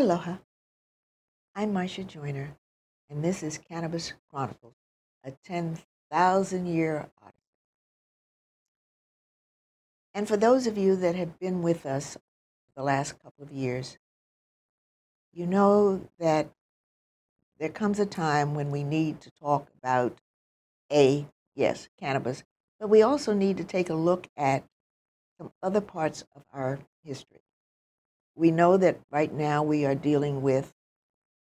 Aloha. I'm Marsha Joyner, and this is Cannabis Chronicles, a 10,000 year odyssey. And for those of you that have been with us the last couple of years, you know that there comes a time when we need to talk about A, yes, cannabis, but we also need to take a look at some other parts of our history. We know that right now we are dealing with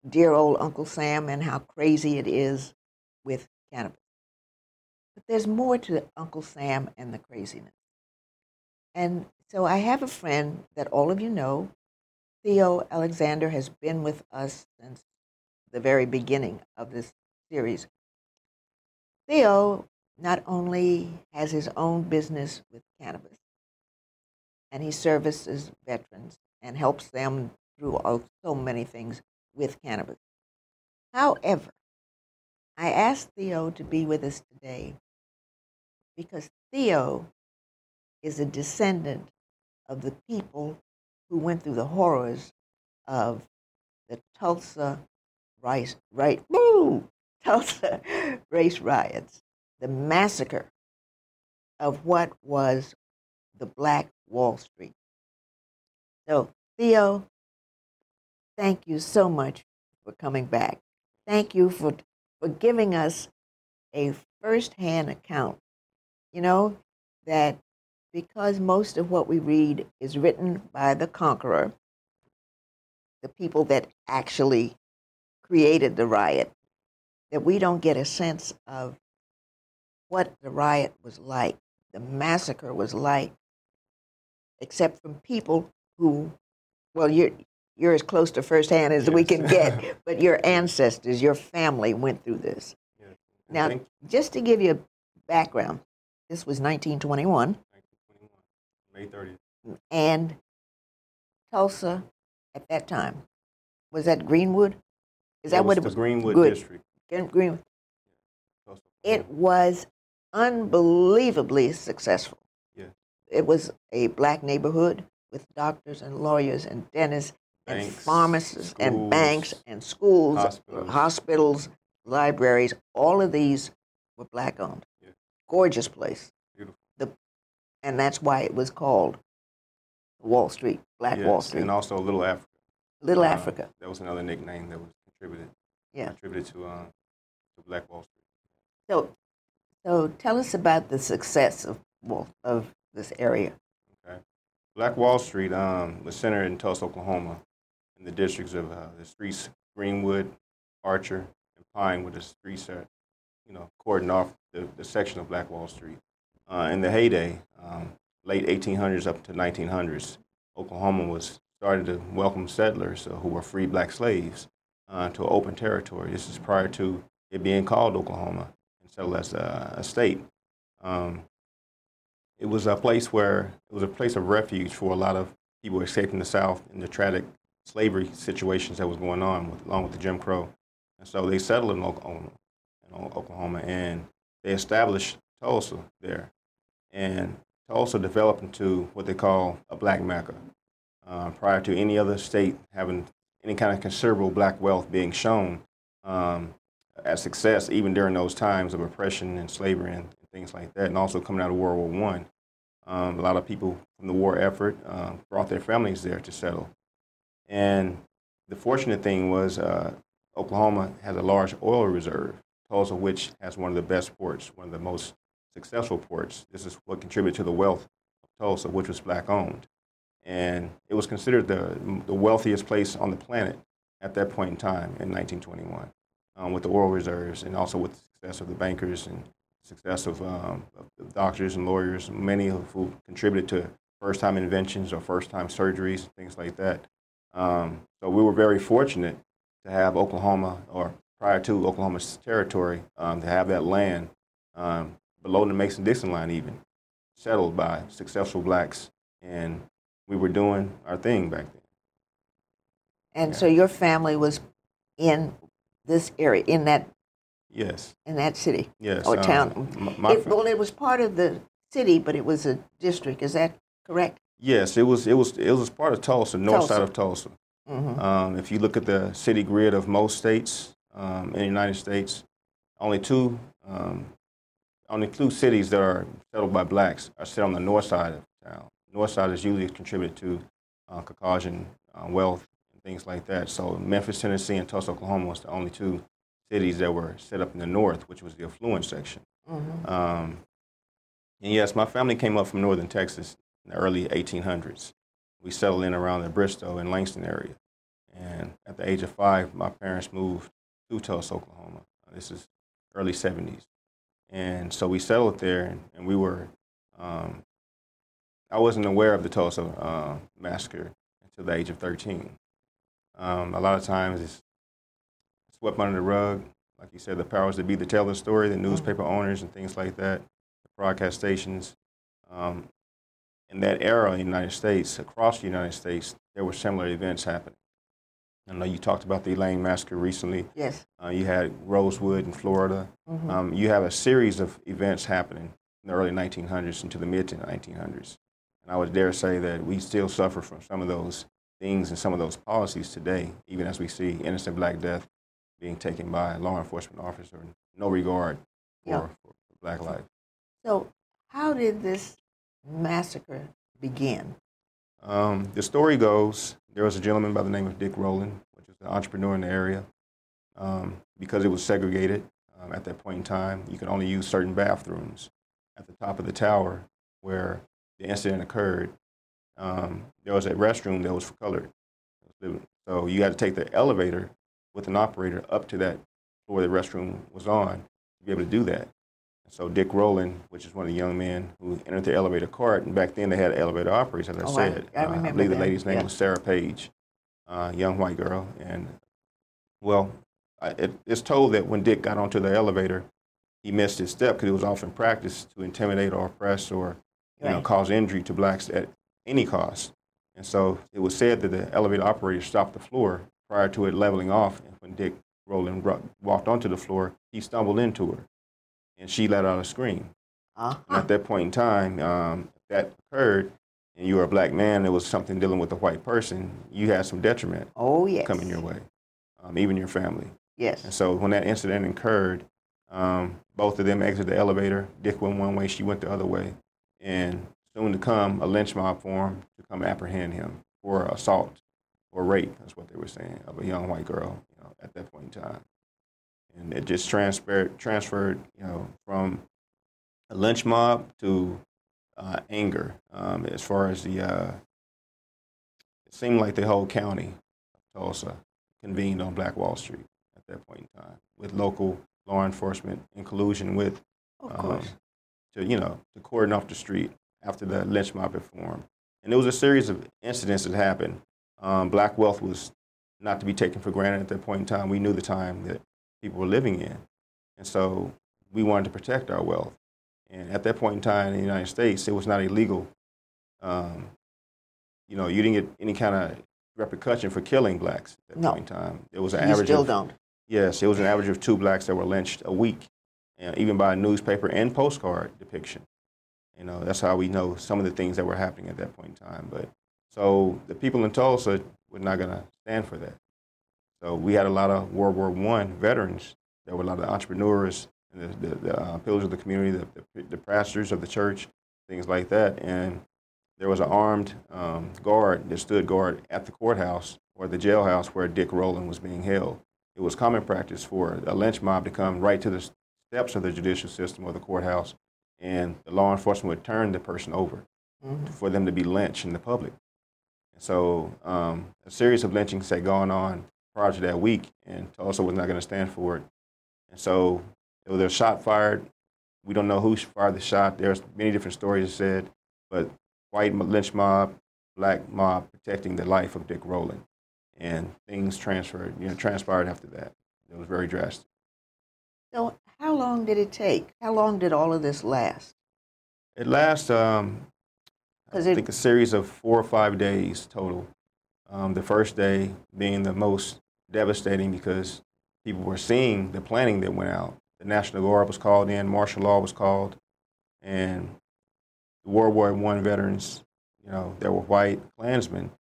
dear old Uncle Sam and how crazy it is with cannabis. But there's more to Uncle Sam and the craziness. And so I have a friend that all of you know, Theo Alexander, has been with us since the very beginning of this series. Theo not only has his own business with cannabis, and he services veterans and helps them through so many things with cannabis. However, I asked Theo to be with us today because Theo is a descendant of the people who went through the horrors of the Tulsa rice, right, Tulsa race riots, the massacre of what was the Black Wall Street. So, Theo, thank you so much for coming back. Thank you for, for giving us a firsthand account. You know, that because most of what we read is written by the conqueror, the people that actually created the riot, that we don't get a sense of what the riot was like, the massacre was like, except from people who, well, you're, you're as close to firsthand as we can get, but your ancestors, your family went through this. Yeah. Now, Thank- just to give you a background, this was 1921, 1921, May 30th. and Tulsa at that time was that Greenwood? Is that what it the was? Greenwood Good. District. Green- Green. It was unbelievably successful. Yeah. It was a black neighborhood with doctors and lawyers and dentists and Banks, pharmacists and banks and schools, hospitals. hospitals, libraries. All of these were black owned. Yeah. Gorgeous place. Beautiful. The, and that's why it was called Wall Street, Black Wall Street, And also Little Africa. Little Uh, Africa. That was another nickname that was contributed. Yeah. Contributed to, uh, to Black Wall Street. So, so tell us about the success of of this area. Black Wall Street um, was centered in Tulsa, Oklahoma, in the districts of uh, the streets Greenwood, Archer, and Pine, with the streets that, you know, cordon off the, the section of Black Wall Street. Uh, in the heyday, um, late 1800s up to 1900s, Oklahoma was started to welcome settlers uh, who were free black slaves uh, to open territory. This is prior to it being called Oklahoma and settled as a, a state. Um, it was a place where it was a place of refuge for a lot of people escaping the South and the tragic slavery situations that was going on, with, along with the Jim Crow. And so they settled in Oklahoma, in Oklahoma, and they established Tulsa there. And Tulsa developed into what they call a black Mecca. Uh, prior to any other state having any kind of considerable black wealth being shown um, as success, even during those times of oppression and slavery and things like that, and also coming out of World War One. Um, a lot of people from the war effort uh, brought their families there to settle. And the fortunate thing was uh, Oklahoma has a large oil reserve, Tulsa, which has one of the best ports, one of the most successful ports. This is what contributed to the wealth of Tulsa, which was black owned. And it was considered the, the wealthiest place on the planet at that point in time in 1921 um, with the oil reserves and also with the success of the bankers and success of, um, of doctors and lawyers, many of who contributed to first-time inventions or first-time surgeries, things like that. Um, so we were very fortunate to have Oklahoma, or prior to Oklahoma's territory, um, to have that land um, below the Mason-Dixon line even, settled by successful blacks, and we were doing our thing back then. And Yeah. so your family was in this area, in that Yes, in that city yes. or um, town. m- my It, well, it was part of the city, but it was a district. Is that correct? Yes, it was. It was. It was part of Tulsa, north Tulsa. side of Tulsa. Mhm. Um, if you look at the city grid of most states um, in the United States, only two, um, only two cities that are settled by blacks are set on the north side of town. North side is usually contributed to uh, Caucasian uh, wealth and things like that. So Memphis, Tennessee, and Tulsa, Oklahoma was the only two cities that were set up in the north, which was the affluent section. Mhm. Um, and yes, my family came up from northern Texas in the early 1800s. We settled in around the Bristow and Langston area. And at the age of five, my parents moved to Tulsa, Oklahoma. This is early 70s. And so we settled there, and, and we were, um, I wasn't aware of the Tulsa uh, massacre until the age of 13. Um, a lot of times it's swept under the rug. Like you said, the powers that be to tell the story, the newspaper owners and things like that, the broadcast stations. Um, in that era in the United States, across the United States, there were similar events happening. I know you talked about the Elaine massacre recently. Yes. Uh, you had Rosewood in Florida. Mhm. Um, you have a series of events happening in the early 1900s into the mid to 1900s. And I would dare say that we still suffer from some of those things and some of those policies today, even as we see innocent black death being taken by a law enforcement officer, no regard for, Yeah. for black life. So, how did this massacre begin? Um, the story goes there was a gentleman by the name of Dick Rowland, which was an entrepreneur in the area. Um, because it was segregated um, at that point in time, you could only use certain bathrooms at the top of the tower where the incident occurred. Um, there was a restroom that was for colored. So you had to take the elevator with an operator up to that floor the restroom was on to be able to do that. So Dick Rowland, which is one of the young men who entered the elevator cart, and back then they had elevator operators, as I Oh, I- said. I Uh, remember believe the lady's name yeah. was Sarah Page, uh, young white girl. And, well, I, it, it's told that when Dick got onto the elevator, he missed his step because it was often practiced to intimidate or oppress or you know, cause injury to blacks at any cost. And so it was said that the elevator operator stopped the floor prior to it leveling off. And when Dick Rowland ro- walked onto the floor, he stumbled into her, and she let out a scream. Uh-huh. at that point in time, um, that occurred, and you were a black man, there was something dealing with a white person, you had some detriment Oh, yes. coming your way, um, even your family. Yes. And so when that incident occurred, um, both of them exited the elevator. Dick went one way, she went the other way. And soon to come, a lynch mob formed to come apprehend him for assault or rape, that's what they were saying, of a young white girl you know, at that point in time. And it just transferred, transferred you know, from a lynch mob to uh, anger um, as far as the, uh, it seemed like the whole county of Tulsa convened on Black Wall Street at that point in time with local law enforcement in collusion with Of um, course. to you know to cordon off the street after the lynch mob had formed. And there was a series of incidents that happened. Um, black wealth was not to be taken for granted at that point in time. We knew the time that people were living in, and so we wanted to protect our wealth. And at that point in time in the United States, it was not illegal. Um, you know, you didn't get any kind of repercussion for killing blacks at that No. point in time. It was an you average still of don't. Yes, it was an average of two blacks that were lynched a week, uh, even by a newspaper and postcard depiction. You know, that's how we know some of the things that were happening at that point in time. But so the people in Tulsa were not going to stand for that. So we had a lot of World War One veterans. There were a lot of entrepreneurs, and the, the, the uh, pillars of the community, the, the, the pastors of the church, things like that. And there was an armed um, guard that stood guard at the courthouse or the jailhouse where Dick Rowland was being held it was common practice for a lynch mob to come right to the steps of the judicial system or the courthouse, and the law enforcement would turn the person over Mhm. for them to be lynched in the public. So um, a series of lynchings had gone on prior to that week, and Tulsa was not going to stand for it. And so there was a shot fired. We don't know who fired the shot. There's many different stories said, but white lynch mob, black mob protecting the life of Dick Rowland and things transferred, you know, transpired after that. It was very drastic. So, how long did it take? How long did all of this last? It lasted, um, I think, a series of four or five days total. Um, the first day being the most devastating because people were seeing the planning that went out. The National Guard was called in, martial law was called, and the World War One veterans, you know, that were white Klansmen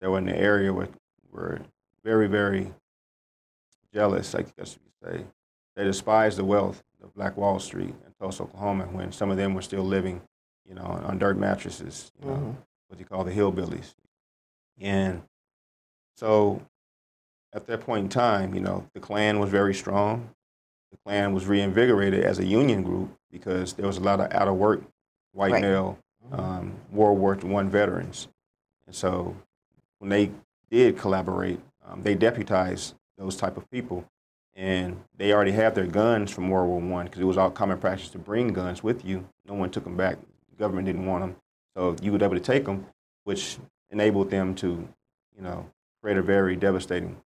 that were in the area were were very, very jealous, I guess you could say. They despised the wealth of Black Wall Street in Tulsa, Oklahoma, when some of them were still living, you know, on, dirt mattresses, you know, Mhm. what you call the hillbillies. And so at that point in time, you know, the Klan was very strong. The Klan was reinvigorated as a union group because there was a lot of out of work white Right. male um, World War One veterans. And so when they did collaborate, um, they deputized those type of people. And they already had their guns from World War One because it was all common practice to bring guns with you. No one took them back. Government didn't want them, so you were able to take them, which enabled them to, you know, create a very devastating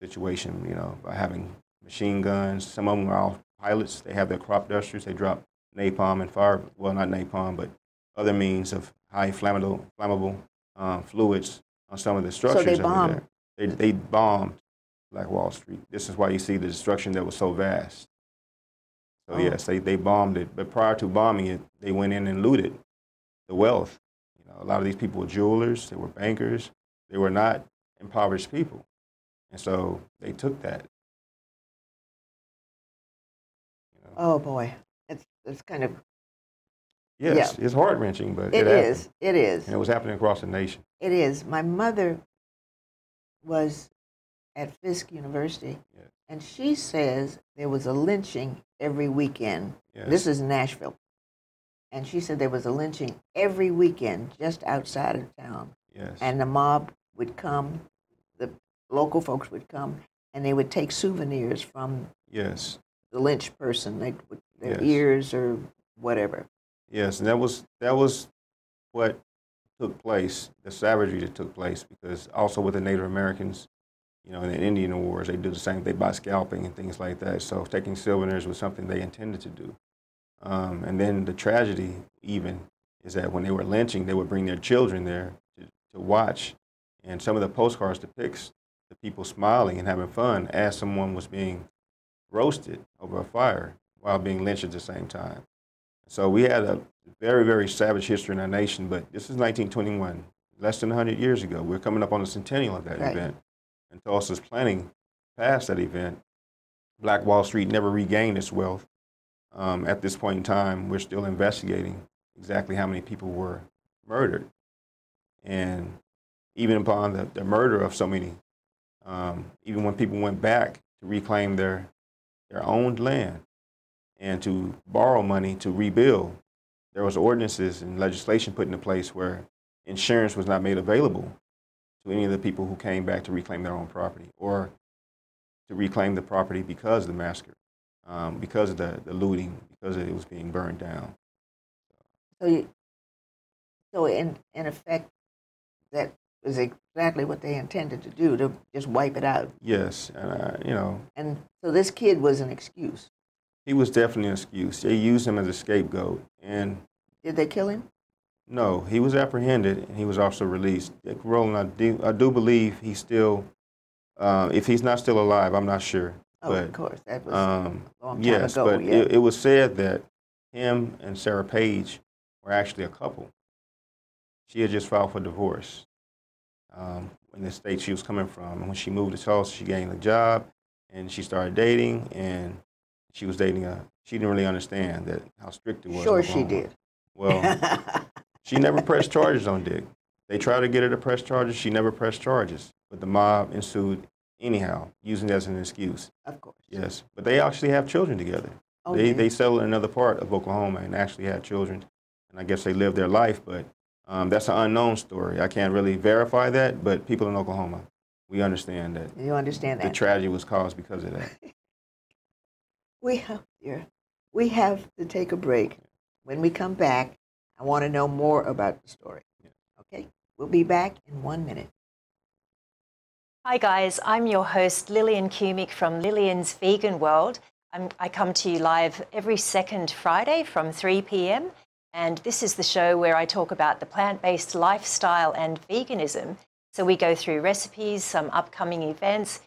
situation. You know, by having machine guns. Some of them are all pilots. They have their crop dusters. They drop napalm and fire. Well, not napalm, but other means of high flammable, flammable um, fluids on some of the structures. So they bombed. there. They, they bombed Black Wall Street. This is why you see the destruction that was so vast. So Oh. yes, they, they bombed it. But prior to bombing it, they went in and looted the wealth. You know, a lot of these people were jewelers. They were bankers. They were not impoverished people, and so they took that. You know. Oh boy, it's it's kind of Yes, it's heart wrenching, but it it, is it is and it was happening across the nation. it is. My mother was at Fisk University, Yeah. and she says there was a lynching every weekend. Yes. This is Nashville, and she said there was a lynching every weekend just outside of town. yes. and the mob would come, the local folks would come, and they would take souvenirs from yes. the lynch person, with their Yes. ears or whatever. Yes, and that was that was what took place, the savagery that took place, because also with the Native Americans, you know, in the Indian wars, they do the same. They by scalping and things like that. So taking souvenirs was something they intended to do. Um, and then the tragedy, even, is that when they were lynching, they would bring their children there to, to watch, and some of the postcards depicts the people smiling and having fun as someone was being roasted over a fire while being lynched at the same time. So we had a very, very savage history in our nation, but this is 1921, less than 100 years ago. We're coming up on the centennial of that Right. event. And Tulsa's planning past that event. Black Wall Street never regained its wealth. Um, at this point in time, we're still investigating exactly how many people were murdered. And even upon the, the murder of so many, um, even when people went back to reclaim their, their owned land, and to borrow money to rebuild. There was ordinances and legislation put into place where insurance was not made available to any of the people who came back to reclaim their own property or to reclaim the property because of the massacre, um, because of the, the looting, because it was being burned down. So, you, so in in effect, that was exactly what they intended to do to just wipe it out. Yes, and uh, you know, And so this kid was an excuse. he was definitely an excuse. They used him as a scapegoat, and Did they kill him? No, he was apprehended and he was also released. Dick Rowland, I do, I do believe he's still, uh, if he's not still alive, I'm not sure. Oh, but of course, that was um, a long time yes, ago. but yeah. it, it was said that him and Sarah Page were actually a couple. She had just filed for divorce um, in the state she was coming from. And when she moved to Tulsa, she gained a job and she started dating. And she was dating a. She didn't really understand that how strict it was. sure, she did. Well, she never pressed charges on Dick. They tried to get her to press charges. She never pressed charges. But the mob ensued anyhow, using it as an excuse. of course. Yes. But they actually have children together. Oh, they, yeah. they settled in another part of Oklahoma and actually had children. And I guess they lived their life, but um, that's an unknown story. I can't really verify that, but people in Oklahoma, we understand that you understand that. the tragedy was caused because of that. We have, dear, we have to take a break. When we come back, I want to know more about the story. Okay, we'll be back in one minute. Hi, guys. I'm your host, Lillian Cumic from Lillian's Vegan World. I'm, I come to you live every second Friday from 3 p.m. And this is the show where I talk about the plant based lifestyle and veganism. So we go through recipes, some upcoming events,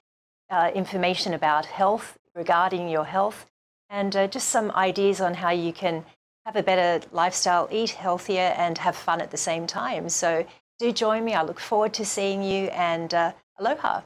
uh, information about health regarding your health, and uh, just some ideas on how you can have a better lifestyle, eat healthier, and have fun at the same time. So do join me. I look forward to seeing you, and uh, Aloha.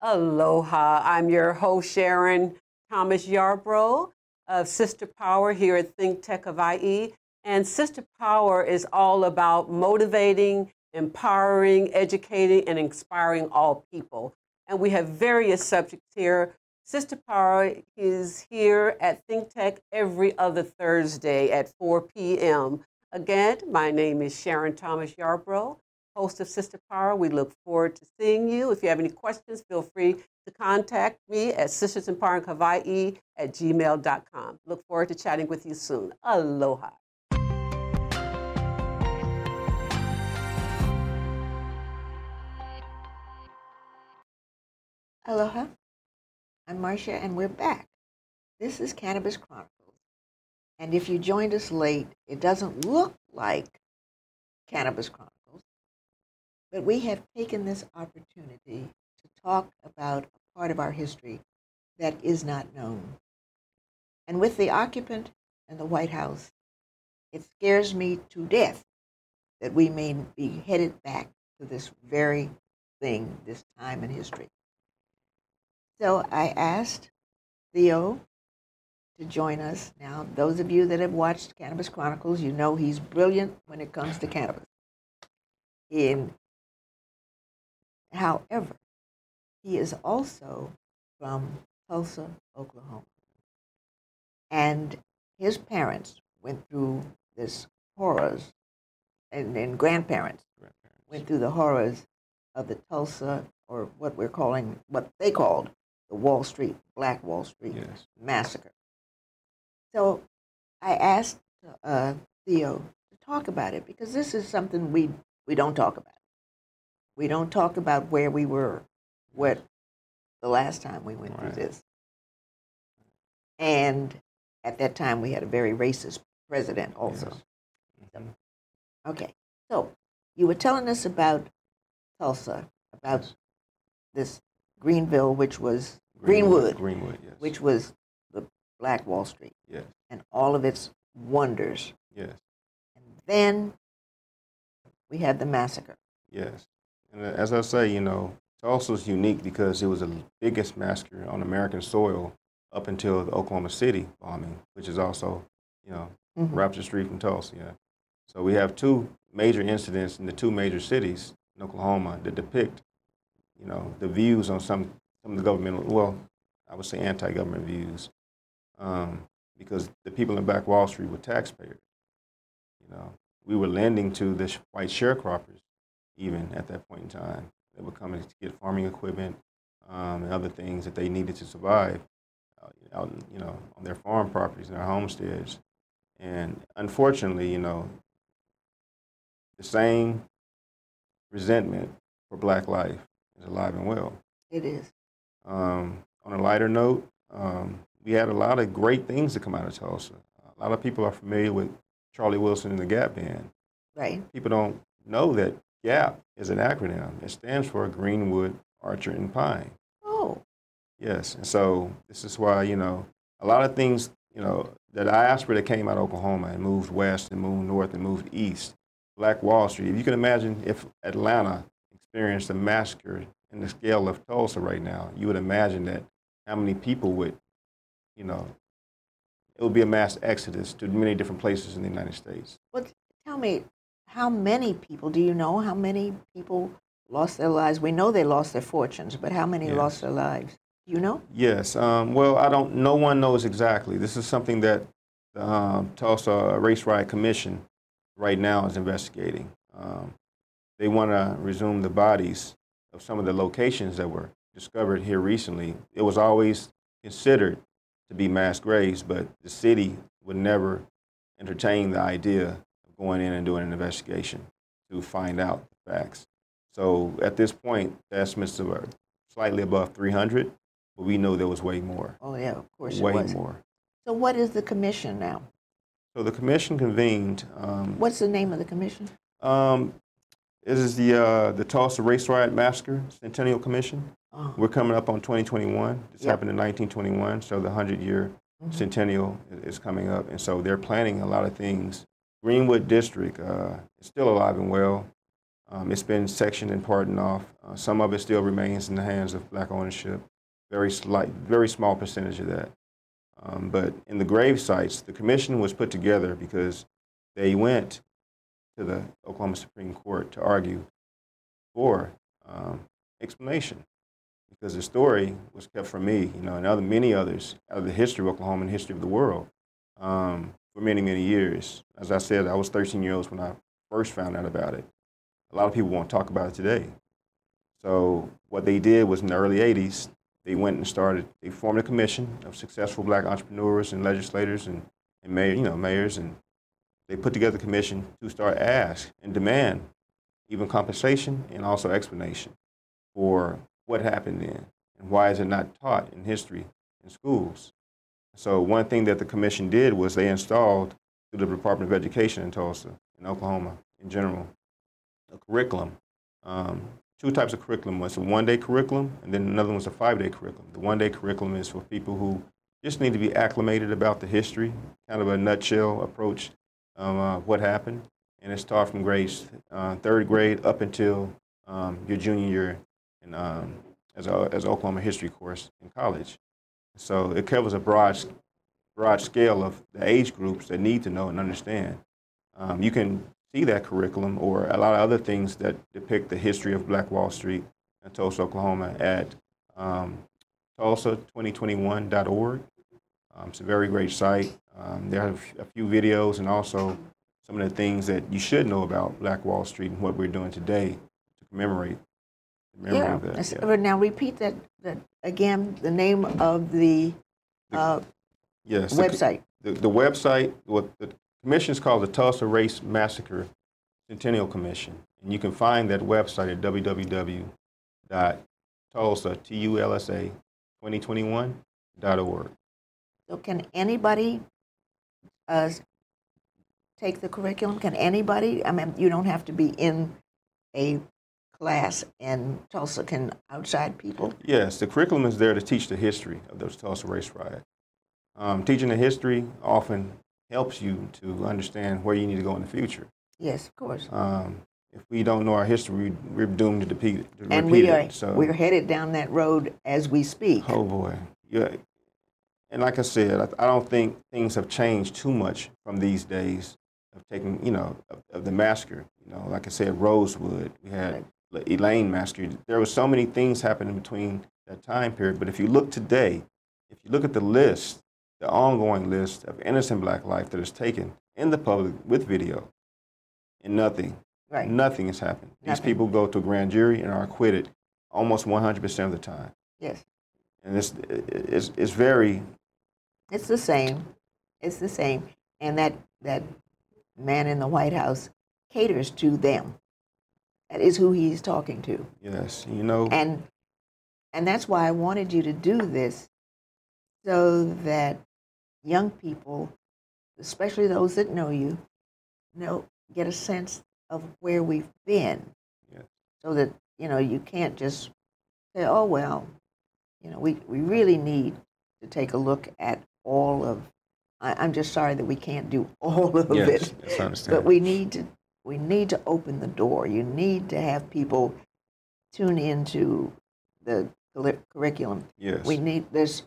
Aloha. I'm your host, Sharon Thomas Yarbrough of Sister Power here at Think Tech Hawaii. And Sister Power is all about motivating, empowering, educating, and inspiring all people. And we have various subjects here. Sister Power is here at Think Tech every other Thursday at 4 p.m. Again, my name is Sharon Thomas Yarbrough, host of Sister Power. We look forward to seeing you. If you have any questions, feel free to contact me at Sisters at gmail.com. Look forward to chatting with you soon. Aloha. Aloha. I'm Marsha, and we're back. This is Cannabis Chronicles. And if you joined us late, it doesn't look like Cannabis Chronicles, but we have taken this opportunity to talk about a part of our history that is not known. And with the occupant and the White House, it scares me to death that we may be headed back to this very thing, this time in history. So I asked Theo to join us. Now, those of you that have watched Cannabis Chronicles, you know he's brilliant when it comes to cannabis. In, however, he is also from Tulsa, Oklahoma. And his parents went through this horrors, and, and grandparents went through the horrors of the Tulsa, or what we're calling, what they called the Wall Street, Black Wall Street Yes. massacre. So I asked uh, Theo to talk about it because this is something we, we don't talk about. We don't talk about where we were, what the last time we went Right. through this. And at that time, we had a very racist president also. Yes. Mhm. Okay, so you were telling us about Tulsa, about this Greenville, which was Greenwood, Greenwood, yes. which was the Black Wall Street, Yes. and all of its wonders. Yes. And then we had the massacre. Yes. And uh, as I say, you know, Tulsa's unique because it was the biggest massacre on American soil up until the Oklahoma City bombing, which is also, you know, Mhm. Rapture Street from Tulsa. Yeah. So we have two major incidents in the two major cities in Oklahoma that depict, you know, the views on some some of the governmental, well, I would say anti-government views, um, because the people in Black Wall Street were taxpayers. You know, we were lending to the white sharecroppers, even at that point in time. They were coming to get farming equipment um, and other things that they needed to survive, uh, out, you know, on their farm properties and their homesteads. And unfortunately, you know, the same resentment for black life is alive and well. It is. Um, on a lighter note, um, we had a lot of great things to come out of Tulsa. A lot of people are familiar with Charlie Wilson and the Gap Band. Right. People don't know that GAP is an acronym. It stands for Greenwood, Archer, and Pine. Oh, Yes, and so this is why you know a lot of things you know the diaspora that came out of Oklahoma and moved west and moved north and moved east. Black Wall Street. If you can imagine if Atlanta experienced a massacre in the scale of Tulsa right now, you would imagine that how many people would, you know, it would be a mass exodus to many different places in the United States. well, tell me, how many people, do you know how many people lost their lives? We know they lost their fortunes, but how many Yes. lost their lives? Do you know? Yes. Um, well, I don't. No one knows exactly. This is something that the um, Tulsa Race Riot Commission right now is investigating. Um, they want to resume the bodies of some of the locations that were discovered here recently. It was always considered to be mass graves, but the city would never entertain the idea of going in and doing an investigation to find out the facts. So at this point, the estimates are slightly above 300 but we know there was way more. Oh, yeah, of course way more. So what is the commission now? So the commission convened. Um, What's the name of the commission? um, this is the uh, the Tulsa Race Riot Massacre Centennial Commission. Oh, We're coming up on 2021. This Yep. happened in 1921, so the 100 year Mhm. centennial is coming up, and so they're planning a lot of things Greenwood District uh, is still alive and well. Um, it's been sectioned and pardoned off. Uh, some of it still remains in the hands of black ownership. Very slight, very small percentage of that. Um, but in the grave sites, the commission was put together because they went to the Oklahoma Supreme Court to argue for um, explanation because the story was kept from me, you know, and other many others out of the history of Oklahoma and history of the world um, for many, many years. As I said, I was 13 years old when I first found out about it. A lot of people won't talk about it today. So what they did was in the early 80s, they went and started, they formed a commission of successful black entrepreneurs and legislators and, and mayor, you know, mayors, and they put together a commission to start ask and demand even compensation and also explanation for what happened then and why is it not taught in history in schools. So one thing that the commission did was they installed through the Department of Education in Tulsa, in Oklahoma in general, a curriculum. Um, two types of curriculum. One's a one-day curriculum, and then another one's a five-day curriculum. The one-day curriculum is for people who just need to be acclimated about the history, kind of a nutshell approach of uh, what happened. And it taught from grades uh, third grade up until um, your junior year in, um, as, a, as an Oklahoma history course in college. So it covers a broad, broad scale of the age groups that need to know and understand. Um, you can see that curriculum or a lot of other things that depict the history of Black Wall Street in Tulsa, Oklahoma at um, tulsa2021.org. Um, it's a very great site. Um, there are a few videos and also some of the things that you should know about Black Wall Street and what we're doing today to commemorate Yeah. that. Yeah. Now repeat that, that again, the name of the uh, Yes. website. The, the website, what the commission is called the Tulsa Race Massacre Centennial Commission. And you can find that website at www.tulsa, T-U-L-S-A, 2021.org. So can anybody uh, take the curriculum? Can anybody? I mean, you don't have to be in a class in Tulsa. Can outside people? Yes, the curriculum is there to teach the history of the Tulsa Race Riot. Um, teaching the history often helps you to understand where you need to go in the future. Yes, of course. Um, if we don't know our history, we, we're doomed to, repeat it- to and repeat we are it. So. we're headed down that road as we speak. Oh boy, yeah. And like I said, I, I don't think things have changed too much from these days of taking, you know, of, of the massacre. You know, like I said, Rosewood, we had the Elaine massacre. There were so many things happening between that time period. But if you look today, if you look at the list, the ongoing list of innocent black life that is taken in the public with video, and nothing, Right. nothing has happened. These people go to a grand jury and are acquitted almost 100% of the time Yes. and it's, it's, it's very It's the same. It's the same. And that that man in the White House caters to them. That is who he's talking to. yes you know And and that's why I wanted you to do this so that young people, especially those that know you, know get a sense of where we've been. Yes. So that, you know, you can't just say, oh well, you know, we, we really need to take a look at all of I, I'm just sorry that we can't do all of yes, it. yes, I understand. But we need to we need to open the door. You need to have people tune into the curriculum. yes, We need there's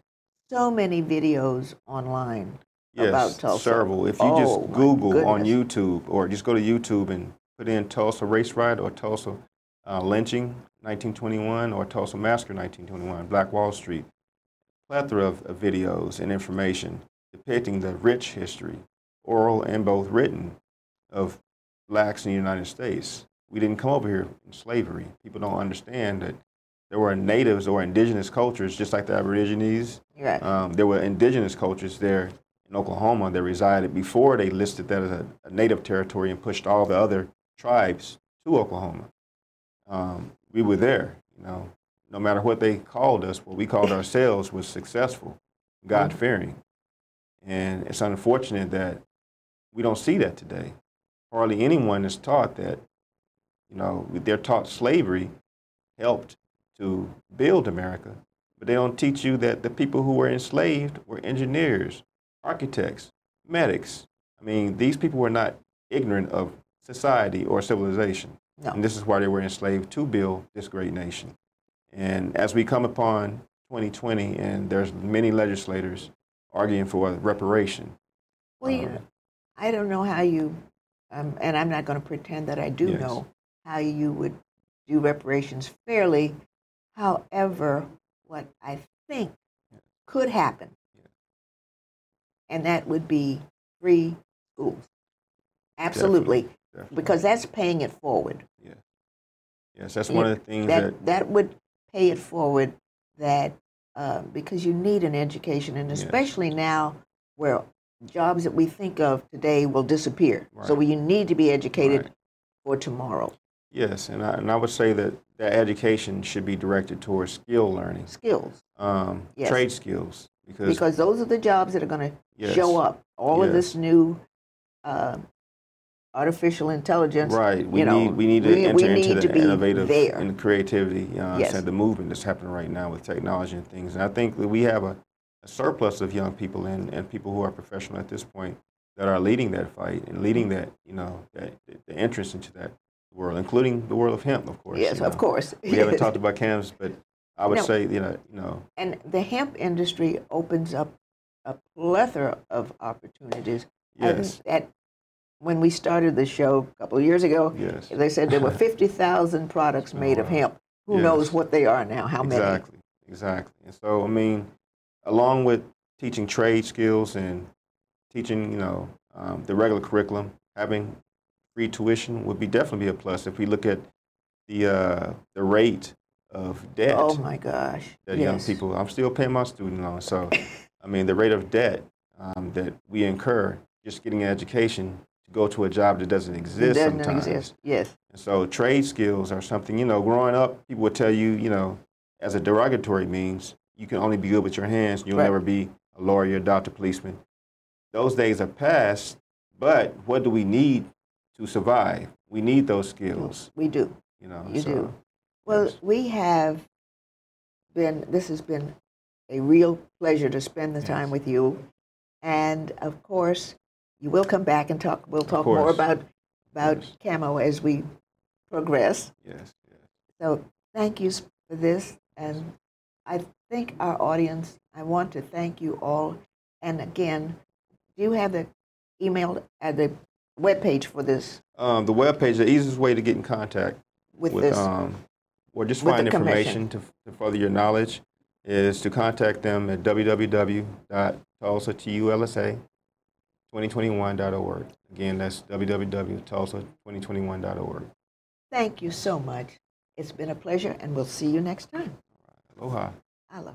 so many videos online. yes, about Tulsa. several. If you Oh, just Google on. YouTube or just go to YouTube and put in Tulsa Race Riot or Tulsa uh, Lynching 1921 or Tulsa Massacre 1921, Black Wall Street, plethora of, of videos and information depicting the rich history, oral and both written, of blacks in the United States. We didn't come over here in slavery. People don't understand that there were natives or indigenous cultures, just like the Aborigines. Right. Um, there were indigenous cultures there in Oklahoma that resided before they listed that as a, a native territory and pushed all the other tribes to Oklahoma. Um, we were there, you know. No matter what they called us, what we called ourselves was successful, God fearing. And it's unfortunate that we don't see that today. Hardly anyone is taught that, you know, they're taught slavery helped to build America, but they don't teach you that the people who were enslaved were engineers, architects, medics. I mean, these people were not ignorant of society or civilization. No. And this is why they were enslaved to build this great nation. And as we come upon 2020, and there's many legislators arguing for reparation. Well, um, know, I don't know how you, um, and I'm not going to pretend that I do Yes. know how you would do reparations fairly. However, what I think could happen, Yeah. and that would be free schools. Absolutely, definitely. because that's paying it forward. yes, that's one of the things that that, that would pay it forward. That uh, because you need an education, and Yes. especially now where jobs that we think of today will disappear. So you need to be educated Right. for tomorrow. yes, and I, and I would say that that education should be directed towards skill learning, Skills, um, Yes. trade skills, because, because those are the jobs that are going to yes, show up. All of this new uh, artificial intelligence. Right. We you know, need we need to we- enter we into the innovative there. and the creativity. Uh, you know, Yes. said the movement that's happening right now with technology and things. And I think that we have a, a surplus of young people and, and people who are professional at this point that are leading that fight and leading that you know that the entrance into that world, including the world of hemp, of course. Yes, you of course. We haven't talked about cannabis, but I would No. say you know you know And the hemp industry opens up a plethora of opportunities. Yes that when we started the show a couple of years ago, yes they said there were 50,000 products made of hemp. Who Yes. knows what they are now? How many? Exactly, exactly. And so, I mean, along with teaching trade skills and teaching, you know, um, the regular curriculum, having free tuition would be definitely be a plus. If we look at the uh, the rate of debt Oh my gosh. that young people, I'm still paying my student loan. So, I mean, the rate of debt um, that we incur just getting an education to go to a job that doesn't It exist doesn't sometimes. exist. Yes. And so trade skills are something, you know, growing up, people would tell you, you know, as a derogatory means, you can only be good with your hands. You'll Right. never be a lawyer, doctor, policeman. Those days are past, but what do we need to survive? We need those skills, We do. you know. You so, do. Well, yes. we have been, this has been a real pleasure to spend the time with you. And of course, you will come back and talk, we'll talk more about, about course. camo as we progress. Yes, yes. So thank you for this. And I think our audience, I want to thank you all. And again, do you have the email at the web page for this, Um, the webpage, the easiest way to get in contact with, with, this? um, or just find information to, to further your knowledge is to contact them at 2021.org. Again, that's www.tulsa2021.org. Thank you so much. It's been a pleasure, and we'll see you next time. Aloha. Aloha.